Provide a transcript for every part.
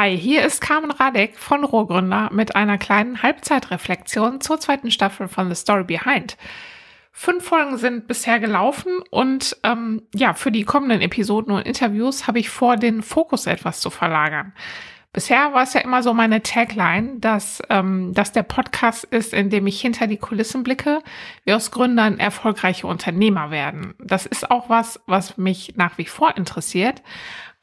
Hi, hier ist Carmen Radek von Rohrgründer mit einer kleinen Halbzeitreflexion zur zweiten Staffel von The Story Behind. Fünf Folgen sind bisher gelaufen und ähm, ja, für die kommenden Episoden und Interviews habe ich vor, den Fokus etwas zu verlagern. Bisher war es ja immer so meine Tagline, dass, ähm, dass der Podcast ist, in dem ich hinter die Kulissen blicke, wie aus Gründern erfolgreiche Unternehmer werden. Das ist auch was, was mich nach wie vor interessiert.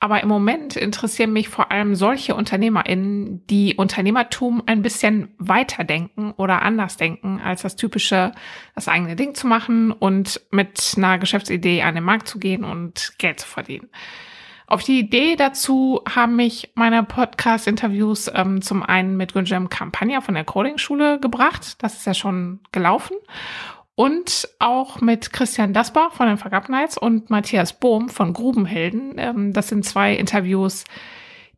Aber im Moment interessieren mich vor allem solche UnternehmerInnen, die Unternehmertum ein bisschen weiterdenken oder anders denken, als das typische, das eigene Ding zu machen und mit einer Geschäftsidee an den Markt zu gehen und Geld zu verdienen. Auf die Idee dazu haben mich meine Podcast-Interviews ähm, zum einen mit Gunjem Campagna von der Coding-Schule gebracht. Das ist ja schon gelaufen und auch mit Christian Dasbach von den Nights und Matthias Bohm von Grubenhelden. Ähm, das sind zwei Interviews,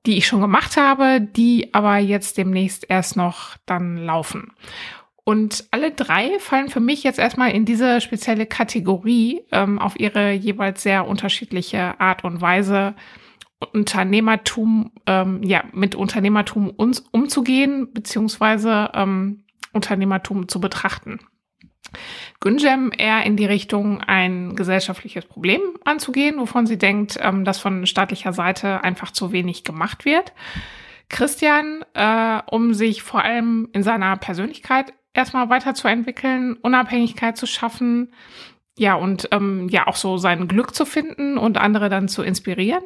die ich schon gemacht habe, die aber jetzt demnächst erst noch dann laufen. Und alle drei fallen für mich jetzt erstmal in diese spezielle Kategorie ähm, auf ihre jeweils sehr unterschiedliche Art und Weise Unternehmertum, ähm, ja, mit Unternehmertum uns umzugehen, beziehungsweise ähm, Unternehmertum zu betrachten. Günjem eher in die Richtung, ein gesellschaftliches Problem anzugehen, wovon sie denkt, ähm, dass von staatlicher Seite einfach zu wenig gemacht wird. Christian, äh, um sich vor allem in seiner Persönlichkeit erstmal weiterzuentwickeln, Unabhängigkeit zu schaffen, ja, und ähm, ja auch so sein Glück zu finden und andere dann zu inspirieren.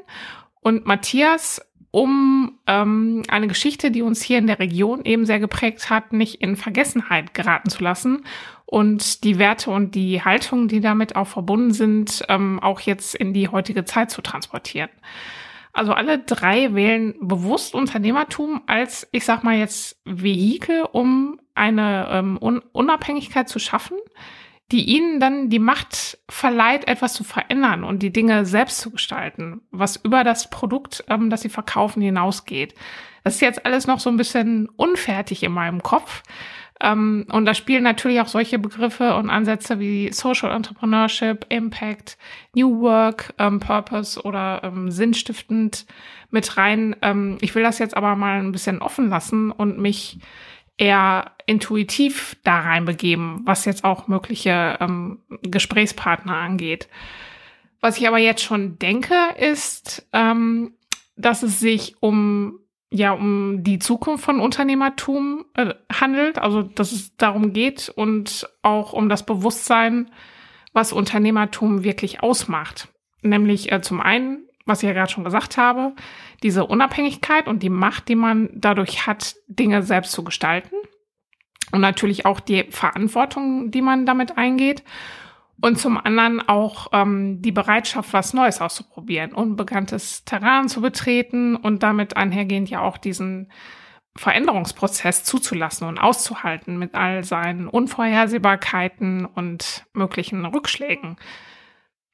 Und Matthias, um ähm, eine Geschichte, die uns hier in der Region eben sehr geprägt hat, nicht in Vergessenheit geraten zu lassen und die Werte und die Haltungen, die damit auch verbunden sind, ähm, auch jetzt in die heutige Zeit zu transportieren. Also alle drei wählen bewusst Unternehmertum als, ich sag mal jetzt, Vehikel, um eine ähm, Un Unabhängigkeit zu schaffen, die ihnen dann die Macht verleiht, etwas zu verändern und die Dinge selbst zu gestalten, was über das Produkt, ähm, das sie verkaufen, hinausgeht. Das ist jetzt alles noch so ein bisschen unfertig in meinem Kopf. Ähm, und da spielen natürlich auch solche Begriffe und Ansätze wie Social Entrepreneurship, Impact, New Work, ähm, Purpose oder ähm, sinnstiftend mit rein. Ähm, ich will das jetzt aber mal ein bisschen offen lassen und mich eher intuitiv da reinbegeben, was jetzt auch mögliche ähm, Gesprächspartner angeht. Was ich aber jetzt schon denke, ist, ähm, dass es sich um ja um die Zukunft von Unternehmertum äh, handelt, also dass es darum geht und auch um das Bewusstsein, was Unternehmertum wirklich ausmacht. Nämlich äh, zum einen, was ich ja gerade schon gesagt habe, diese Unabhängigkeit und die Macht, die man dadurch hat, Dinge selbst zu gestalten. Und natürlich auch die Verantwortung, die man damit eingeht. Und zum anderen auch ähm, die Bereitschaft, was Neues auszuprobieren, unbekanntes Terrain zu betreten und damit einhergehend ja auch diesen Veränderungsprozess zuzulassen und auszuhalten mit all seinen Unvorhersehbarkeiten und möglichen Rückschlägen.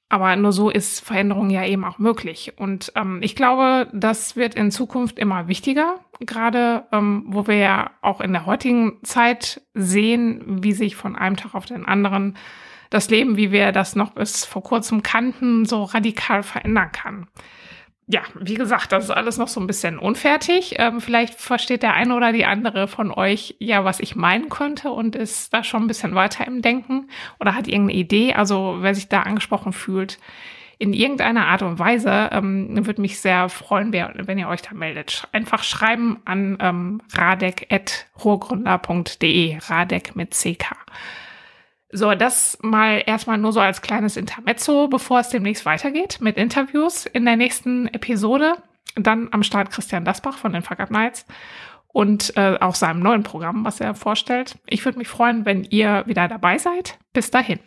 Aber nur so ist Veränderung ja eben auch möglich. Und ähm, ich glaube, das wird in Zukunft immer wichtiger, gerade ähm, wo wir ja auch in der heutigen Zeit sehen, wie sich von einem Tag auf den anderen das Leben, wie wir das noch bis vor kurzem kannten, so radikal verändern kann. Ja, wie gesagt, das ist alles noch so ein bisschen unfertig. Ähm, vielleicht versteht der eine oder die andere von euch ja, was ich meinen könnte und ist da schon ein bisschen weiter im Denken oder hat irgendeine Idee. Also wer sich da angesprochen fühlt, in irgendeiner Art und Weise, ähm, würde mich sehr freuen, wenn ihr euch da meldet. Einfach schreiben an ähm, radek.rohrgründer.de, radek mit CK. So, das mal erstmal nur so als kleines Intermezzo, bevor es demnächst weitergeht mit Interviews in der nächsten Episode. Dann am Start Christian Dasbach von den Fuck Up Nights und äh, auch seinem neuen Programm, was er vorstellt. Ich würde mich freuen, wenn ihr wieder dabei seid. Bis dahin.